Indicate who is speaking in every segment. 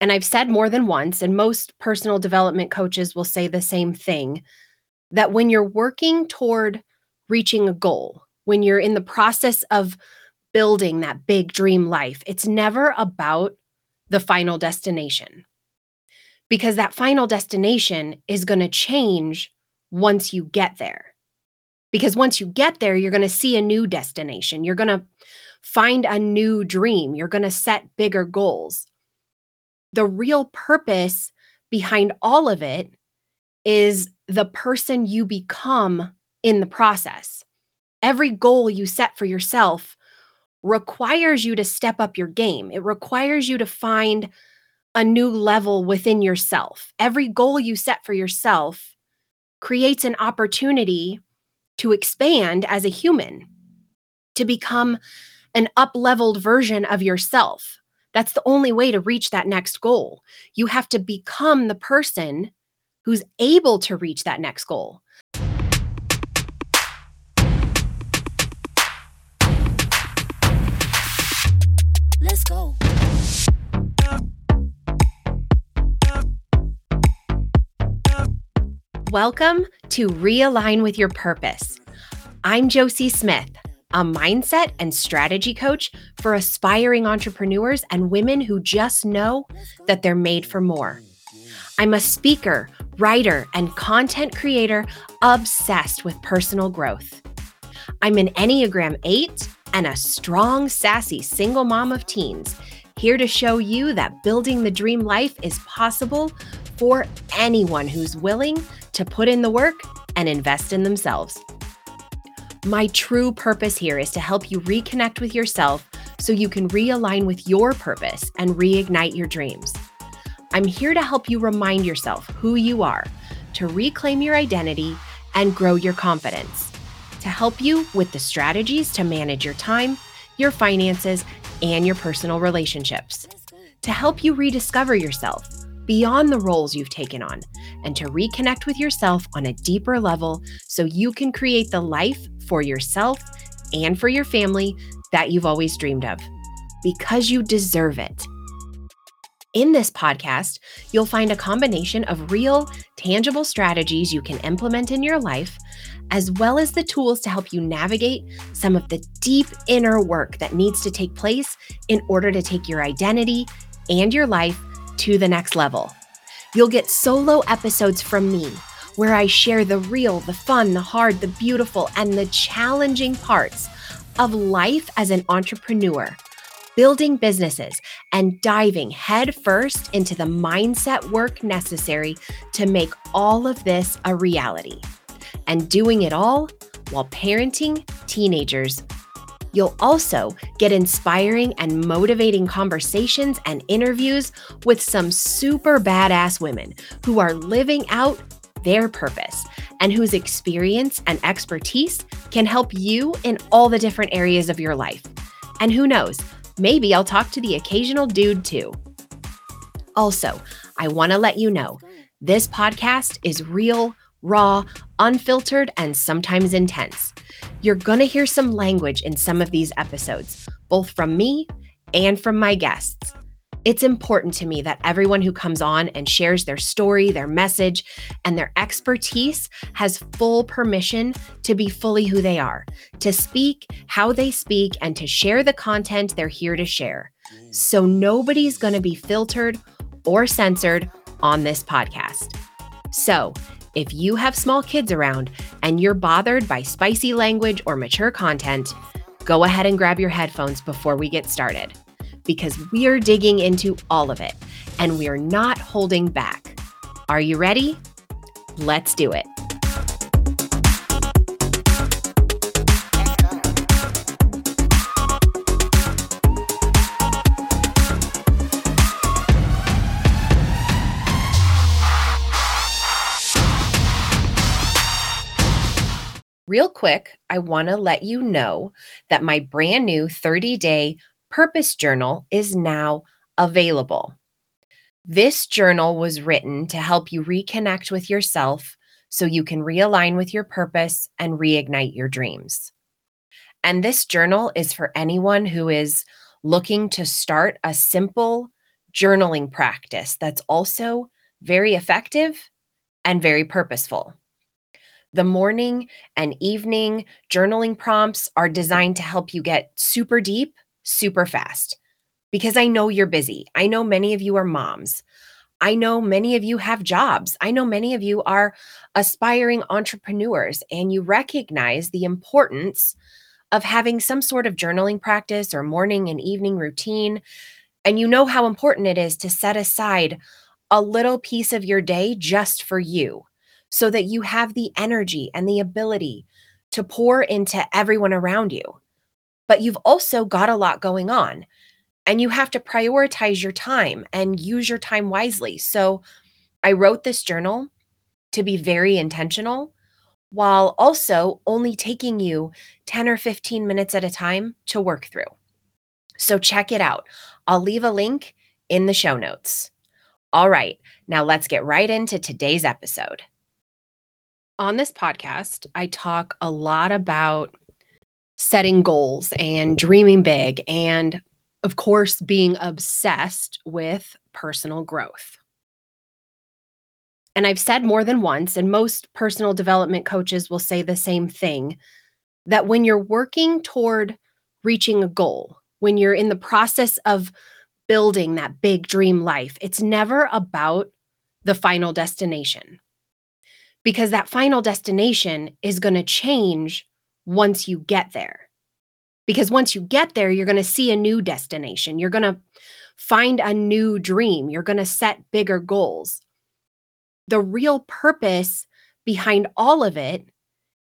Speaker 1: And I've said more than once, and most personal development coaches will say the same thing that when you're working toward reaching a goal, when you're in the process of building that big dream life, it's never about the final destination. Because that final destination is going to change once you get there. Because once you get there, you're going to see a new destination. You're going to find a new dream. You're going to set bigger goals. The real purpose behind all of it is the person you become in the process. Every goal you set for yourself requires you to step up your game. It requires you to find a new level within yourself. Every goal you set for yourself creates an opportunity to expand as a human, to become an up leveled version of yourself. That's the only way to reach that next goal. You have to become the person who's able to reach that next goal. Let's go. Welcome to Realign with Your Purpose. I'm Josie Smith, a mindset and strategy coach for aspiring entrepreneurs and women who just know that they're made for more. I'm a speaker, writer, and content creator obsessed with personal growth. I'm an Enneagram 8 and a strong, sassy single mom of teens, here to show you that building the dream life is possible for anyone who's willing to put in the work and invest in themselves. My true purpose here is to help you reconnect with yourself so you can realign with your purpose and reignite your dreams. I'm here to help you remind yourself who you are, to reclaim your identity and grow your confidence, to help you with the strategies to manage your time, your finances, and your personal relationships, to help you rediscover yourself beyond the roles you've taken on, and to reconnect with yourself on a deeper level so you can create the life for yourself and for your family that you've always dreamed of because you deserve it. In this podcast, you'll find a combination of real, tangible strategies you can implement in your life, as well as the tools to help you navigate some of the deep inner work that needs to take place in order to take your identity and your life to the next level. You'll get solo episodes from me where I share the real, the fun, the hard, the beautiful, and the challenging parts of life as an entrepreneur building businesses, and diving headfirst into the mindset work necessary to make all of this a reality. And doing it all while parenting teenagers. You'll also get inspiring and motivating conversations and interviews with some super badass women who are living out their purpose and whose experience and expertise can help you in all the different areas of your life. And who knows, Maybe I'll talk to the occasional dude too. Also, I want to let you know this podcast is real, raw, unfiltered, and sometimes intense. You're going to hear some language in some of these episodes, both from me and from my guests. It's important to me that everyone who comes on and shares their story, their message, and their expertise has full permission to be fully who they are, to speak how they speak, and to share the content they're here to share. Mm. So nobody's going to be filtered or censored on this podcast. So, if you have small kids around and you're bothered by spicy language or mature content, go ahead and grab your headphones before we get started because we're digging into all of it and we're not holding back. Are you ready? Let's do it. Real quick, I want to let you know that my brand new 30 day Purpose Journal is now available. This journal was written to help you reconnect with yourself so you can realign with your purpose and reignite your dreams. And this journal is for anyone who is looking to start a simple, journaling practice that's also very effective and very purposeful. The morning and evening journaling prompts are designed to help you get super deep, super fast. Because I know you're busy. I know many of you are moms. I know many of you have jobs. I know many of you are aspiring entrepreneurs, and you recognize the importance of having some sort of journaling practice or morning and evening routine. And you know how important it is to set aside a little piece of your day just for you so that you have the energy and the ability to pour into everyone around you. But you've also got a lot going on and you have to prioritize your time and use your time wisely. So I wrote this journal to be very intentional while also only taking you 10 or 15 minutes at a time to work through. So check it out. I'll leave a link in the show notes. All right, now let's get right into today's episode. On this podcast, I talk a lot about setting goals and dreaming big, and of course, being obsessed with personal growth. And I've said more than once, and most personal development coaches will say the same thing that when you're working toward reaching a goal, when you're in the process of building that big dream life, it's never about the final destination because that final destination is going to change once you get there. Because once you get there, you're going to see a new destination. You're going to find a new dream. You're going to set bigger goals. The real purpose behind all of it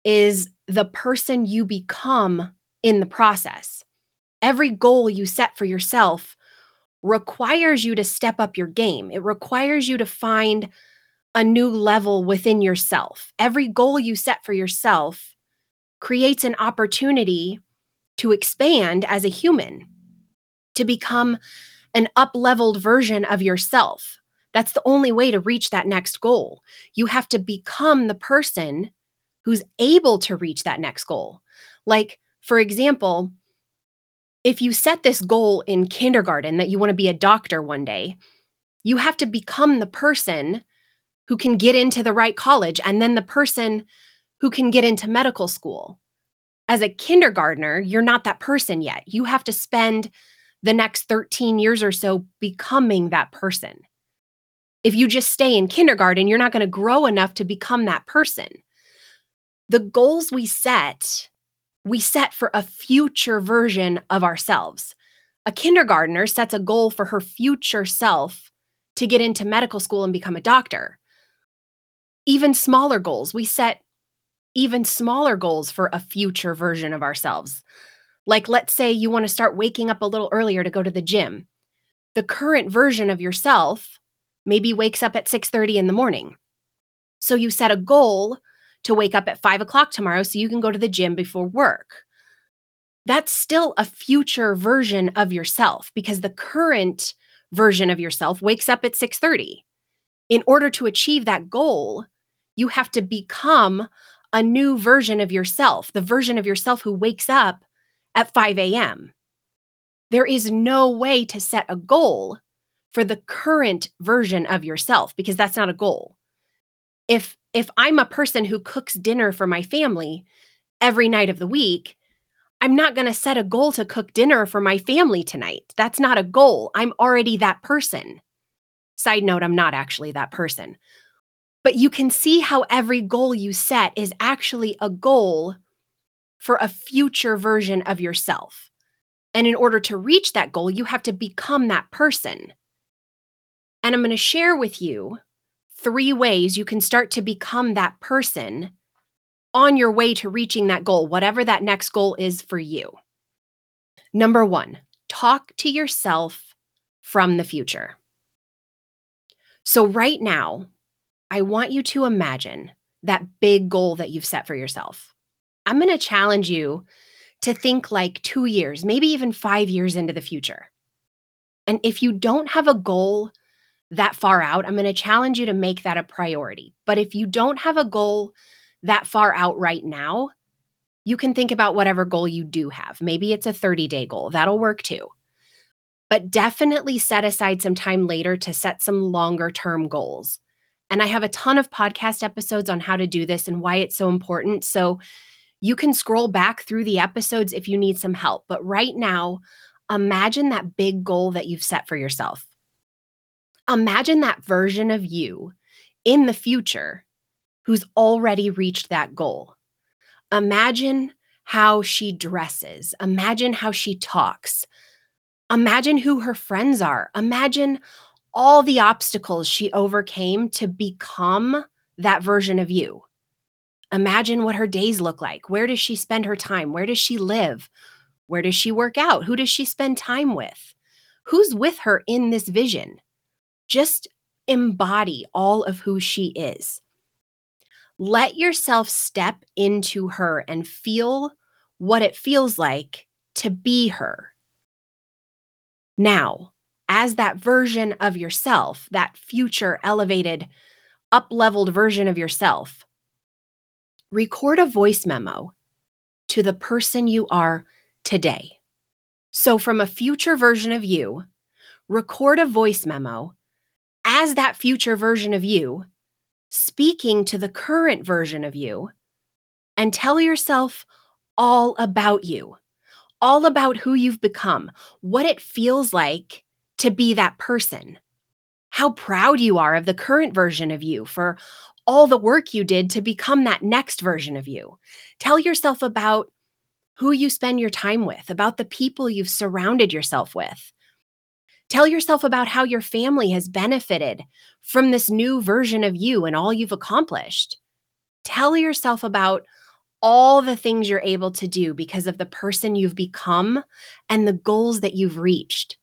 Speaker 1: is the person you become in the process. Every goal you set for yourself requires you to step up your game. It requires you to find a new level within yourself. Every goal you set for yourself creates an opportunity to expand as a human, to become an up leveled version of yourself. That's the only way to reach that next goal. You have to become the person who's able to reach that next goal. Like, for example, if you set this goal in kindergarten that you want to be a doctor one day, you have to become the person who can get into the right college and then the person who can get into medical school. As a kindergartner, you're not that person yet. You have to spend the next 13 years or so becoming that person. If you just stay in kindergarten, you're not going to grow enough to become that person. The goals we set, we set for a future version of ourselves. A kindergartner sets a goal for her future self to get into medical school and become a doctor even smaller goals. We set even smaller goals for a future version of ourselves. Like, let's say you want to start waking up a little earlier to go to the gym. The current version of yourself maybe wakes up at 6:30 in the morning. So you set a goal to wake up at five o'clock tomorrow so you can go to the gym before work. That's still a future version of yourself because the current version of yourself wakes up at 6:30. In order to achieve that goal, you have to become a new version of yourself, the version of yourself who wakes up at 5 a.m. There is no way to set a goal for the current version of yourself because that's not a goal. If if I'm a person who cooks dinner for my family every night of the week, I'm not going to set a goal to cook dinner for my family tonight. That's not a goal. I'm already that person. Side note, I'm not actually that person. But you can see how every goal you set is actually a goal for a future version of yourself. And in order to reach that goal, you have to become that person. And I'm going to share with you three ways you can start to become that person on your way to reaching that goal, whatever that next goal is for you. Number one, talk to yourself from the future. So, right now, I want you to imagine that big goal that you've set for yourself. I'm going to challenge you to think like two years, maybe even five years into the future. And if you don't have a goal that far out, I'm going to challenge you to make that a priority. But if you don't have a goal that far out right now, you can think about whatever goal you do have. Maybe it's a 30 day goal, that'll work too. but definitely set aside some time later to set some longer term goals. And I have a ton of podcast episodes on how to do this and why it's so important. So you can scroll back through the episodes if you need some help. But right now, imagine that big goal that you've set for yourself. Imagine that version of you in the future who's already reached that goal. Imagine how she dresses. Imagine how she talks. Imagine who her friends are. Imagine all the obstacles she overcame to become that version of you. Imagine what her days look like. Where does she spend her time? Where does she live? Where does she work out? Who does she spend time with? Who's with her in this vision? Just embody all of who she is. Let yourself step into her and feel what it feels like to be her. Now, as that version of yourself, that future elevated, up leveled version of yourself, record a voice memo to the person you are today. So, from a future version of you, record a voice memo as that future version of you, speaking to the current version of you, and tell yourself all about you all about who you've become, what it feels like to be that person, how proud you are of the current version of you for all the work you did to become that next version of you. Tell yourself about who you spend your time with, about the people you've surrounded yourself with. Tell yourself about how your family has benefited from this new version of you and all you've accomplished. Tell yourself about all the things you're able to do because of the person you've become and the goals that you've reached.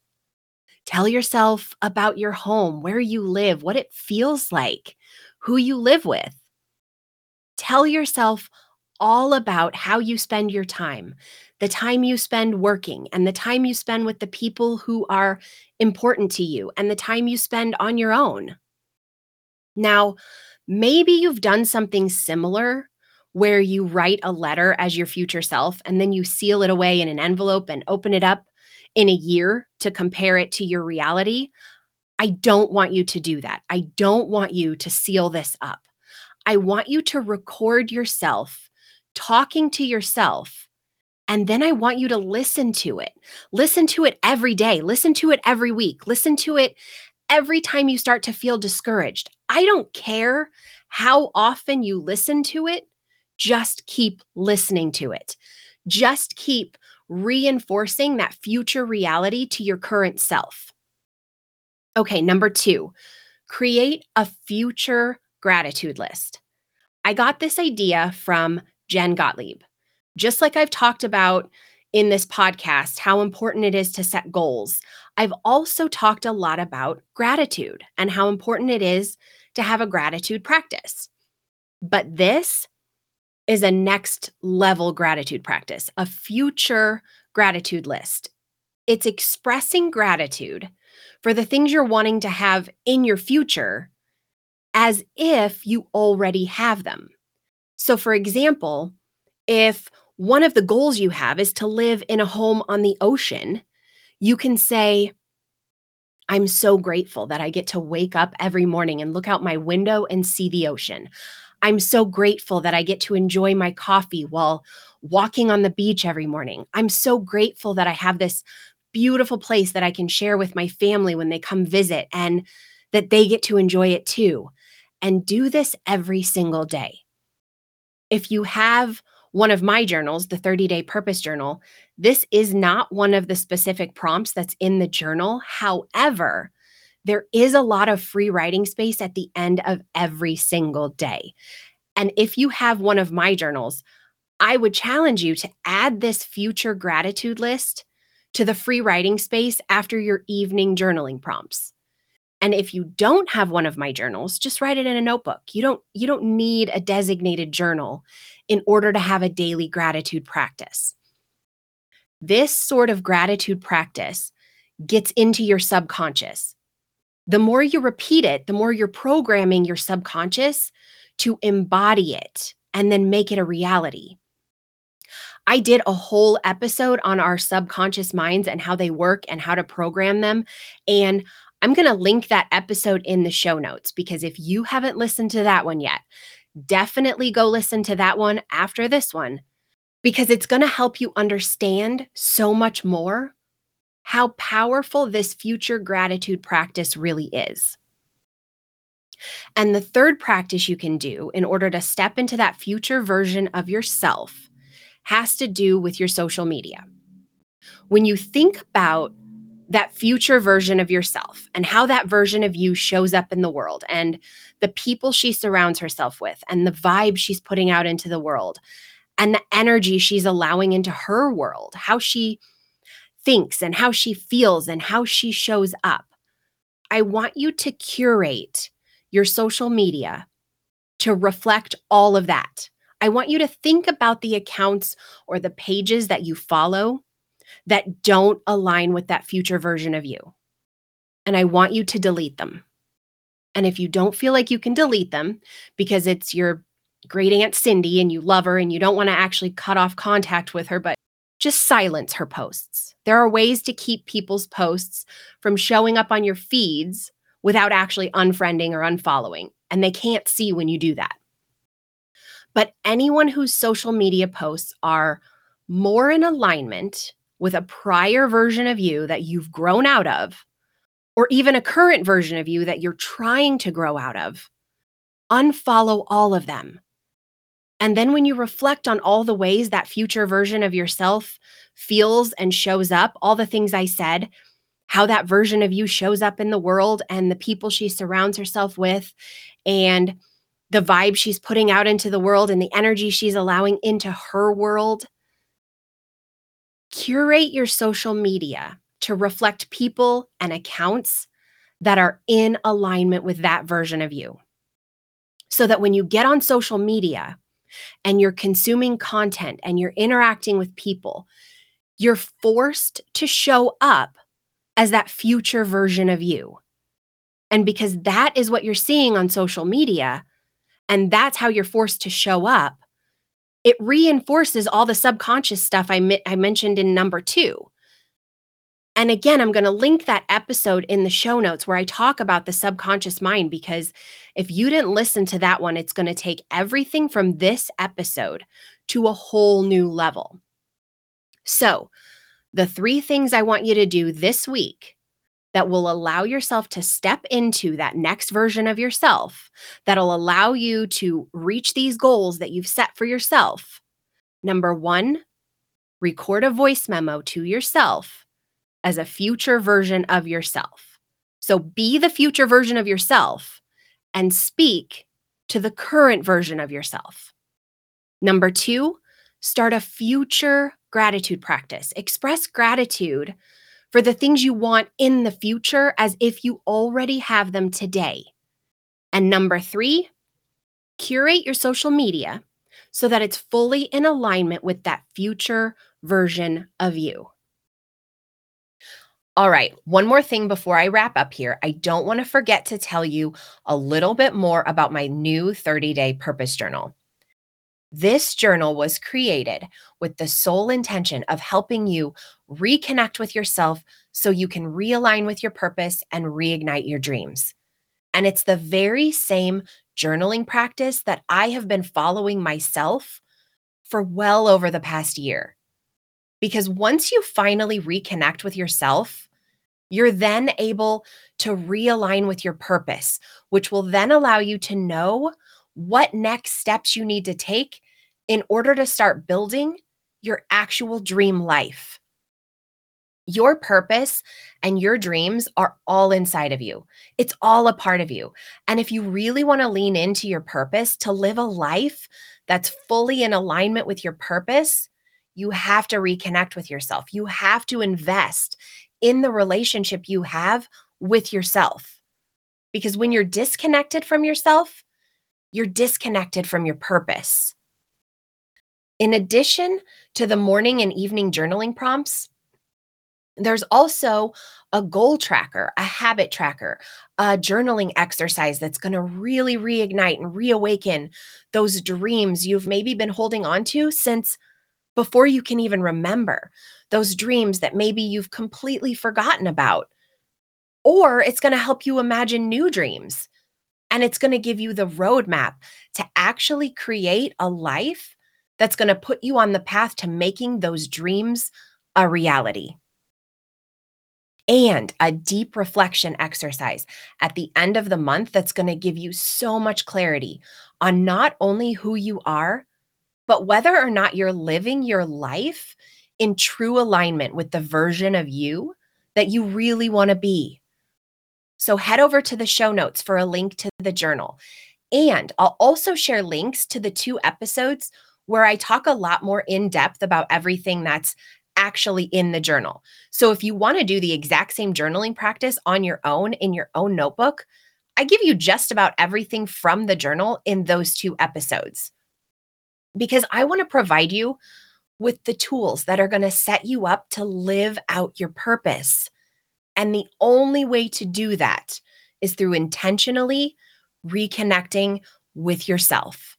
Speaker 1: Tell yourself about your home, where you live, what it feels like, who you live with. Tell yourself all about how you spend your time, the time you spend working, and the time you spend with the people who are important to you, and the time you spend on your own. Now, maybe you've done something similar where you write a letter as your future self and then you seal it away in an envelope and open it up in a year to compare it to your reality. I don't want you to do that. I don't want you to seal this up. I want you to record yourself talking to yourself. And then I want you to listen to it. Listen to it every day. Listen to it every week. Listen to it every time you start to feel discouraged. I don't care how often you listen to it just keep listening to it. Just keep reinforcing that future reality to your current self. Okay, number two, create a future gratitude list. I got this idea from Jen Gottlieb. Just like I've talked about in this podcast, how important it is to set goals, I've also talked a lot about gratitude and how important it is to have a gratitude practice. But this is a next level gratitude practice, a future gratitude list. It's expressing gratitude for the things you're wanting to have in your future as if you already have them. So, for example, if one of the goals you have is to live in a home on the ocean, you can say, I'm so grateful that I get to wake up every morning and look out my window and see the ocean. I'm so grateful that I get to enjoy my coffee while walking on the beach every morning. I'm so grateful that I have this beautiful place that I can share with my family when they come visit and that they get to enjoy it too. And do this every single day. If you have one of my journals, the 30 day purpose journal, this is not one of the specific prompts that's in the journal. However, there is a lot of free writing space at the end of every single day. And if you have one of my journals, I would challenge you to add this future gratitude list to the free writing space after your evening journaling prompts. And if you don't have one of my journals, just write it in a notebook. You don't you don't need a designated journal in order to have a daily gratitude practice. This sort of gratitude practice gets into your subconscious the more you repeat it, the more you're programming your subconscious to embody it and then make it a reality. I did a whole episode on our subconscious minds and how they work and how to program them. And I'm going to link that episode in the show notes because if you haven't listened to that one yet, definitely go listen to that one after this one because it's going to help you understand so much more how powerful this future gratitude practice really is. And the third practice you can do in order to step into that future version of yourself has to do with your social media. When you think about that future version of yourself and how that version of you shows up in the world and the people she surrounds herself with and the vibe she's putting out into the world and the energy she's allowing into her world, how she thinks and how she feels and how she shows up. I want you to curate your social media to reflect all of that. I want you to think about the accounts or the pages that you follow that don't align with that future version of you. And I want you to delete them. And if you don't feel like you can delete them because it's your great Aunt Cindy and you love her and you don't want to actually cut off contact with her, but just silence her posts. There are ways to keep people's posts from showing up on your feeds without actually unfriending or unfollowing. And they can't see when you do that. But anyone whose social media posts are more in alignment with a prior version of you that you've grown out of, or even a current version of you that you're trying to grow out of, unfollow all of them. And then when you reflect on all the ways that future version of yourself feels and shows up, all the things I said, how that version of you shows up in the world and the people she surrounds herself with, and the vibe she's putting out into the world and the energy she's allowing into her world curate your social media to reflect people and accounts that are in alignment with that version of you. So that when you get on social media and you're consuming content and you're interacting with people, you're forced to show up as that future version of you. And because that is what you're seeing on social media, and that's how you're forced to show up, it reinforces all the subconscious stuff I, mi- I mentioned in number two. And again, I'm going to link that episode in the show notes where I talk about the subconscious mind because if you didn't listen to that one, it's going to take everything from this episode to a whole new level. So, the three things I want you to do this week that will allow yourself to step into that next version of yourself, that'll allow you to reach these goals that you've set for yourself. Number one, record a voice memo to yourself as a future version of yourself. So be the future version of yourself and speak to the current version of yourself. Number two, start a future gratitude practice. Express gratitude for the things you want in the future as if you already have them today. And number three, curate your social media so that it's fully in alignment with that future version of you. All right, one more thing before I wrap up here. I don't want to forget to tell you a little bit more about my new 30 day purpose journal. This journal was created with the sole intention of helping you reconnect with yourself so you can realign with your purpose and reignite your dreams. And it's the very same journaling practice that I have been following myself for well over the past year. Because once you finally reconnect with yourself, you're then able to realign with your purpose, which will then allow you to know what next steps you need to take in order to start building your actual dream life. Your purpose and your dreams are all inside of you. It's all a part of you. And if you really want to lean into your purpose to live a life that's fully in alignment with your purpose, you have to reconnect with yourself. You have to invest in the relationship you have with yourself. Because when you're disconnected from yourself, you're disconnected from your purpose. In addition to the morning and evening journaling prompts, there's also a goal tracker, a habit tracker, a journaling exercise that's going to really reignite and reawaken those dreams you've maybe been holding on to since before you can even remember those dreams that maybe you've completely forgotten about. Or it's going to help you imagine new dreams. And it's going to give you the roadmap to actually create a life that's going to put you on the path to making those dreams a reality. And a deep reflection exercise at the end of the month that's going to give you so much clarity on not only who you are, but whether or not you're living your life in true alignment with the version of you that you really want to be. So head over to the show notes for a link to the journal. And I'll also share links to the two episodes where I talk a lot more in depth about everything that's actually in the journal. So if you want to do the exact same journaling practice on your own in your own notebook, I give you just about everything from the journal in those two episodes because I want to provide you with the tools that are going to set you up to live out your purpose. And the only way to do that is through intentionally reconnecting with yourself.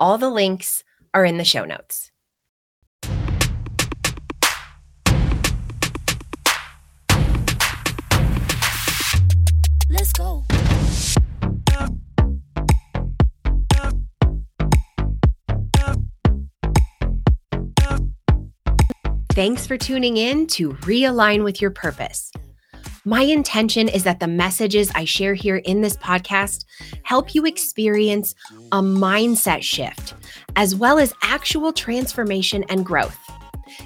Speaker 1: All the links are in the show notes. Let's go. Thanks for tuning in to Realign with Your Purpose. My intention is that the messages I share here in this podcast help you experience a mindset shift, as well as actual transformation and growth.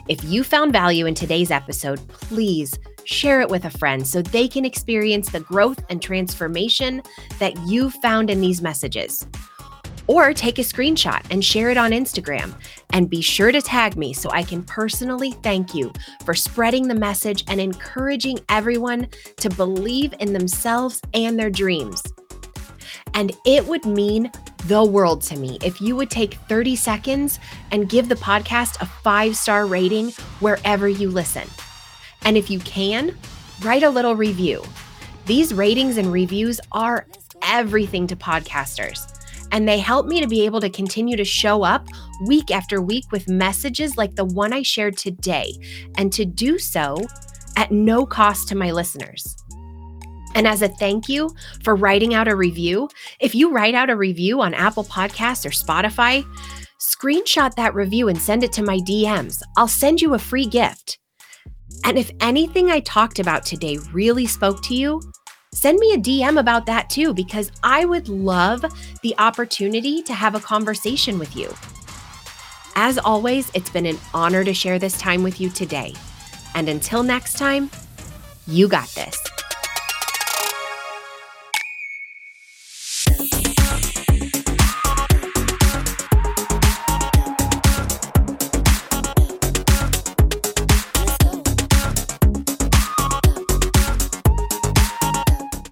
Speaker 1: If you found value in today's episode, please share it with a friend so they can experience the growth and transformation that you found in these messages. Or take a screenshot and share it on Instagram. And be sure to tag me so I can personally thank you for spreading the message and encouraging everyone to believe in themselves and their dreams. And it would mean the world to me if you would take 30 seconds and give the podcast a five star rating wherever you listen. And if you can, write a little review. These ratings and reviews are everything to podcasters and they help me to be able to continue to show up week after week with messages like the one I shared today, and to do so at no cost to my listeners. And as a thank you for writing out a review, if you write out a review on Apple Podcasts or Spotify, screenshot that review and send it to my DMs. I'll send you a free gift. And if anything I talked about today really spoke to you, send me a DM about that too, because I would love the opportunity to have a conversation with you. As always, it's been an honor to share this time with you today. And until next time, you got this.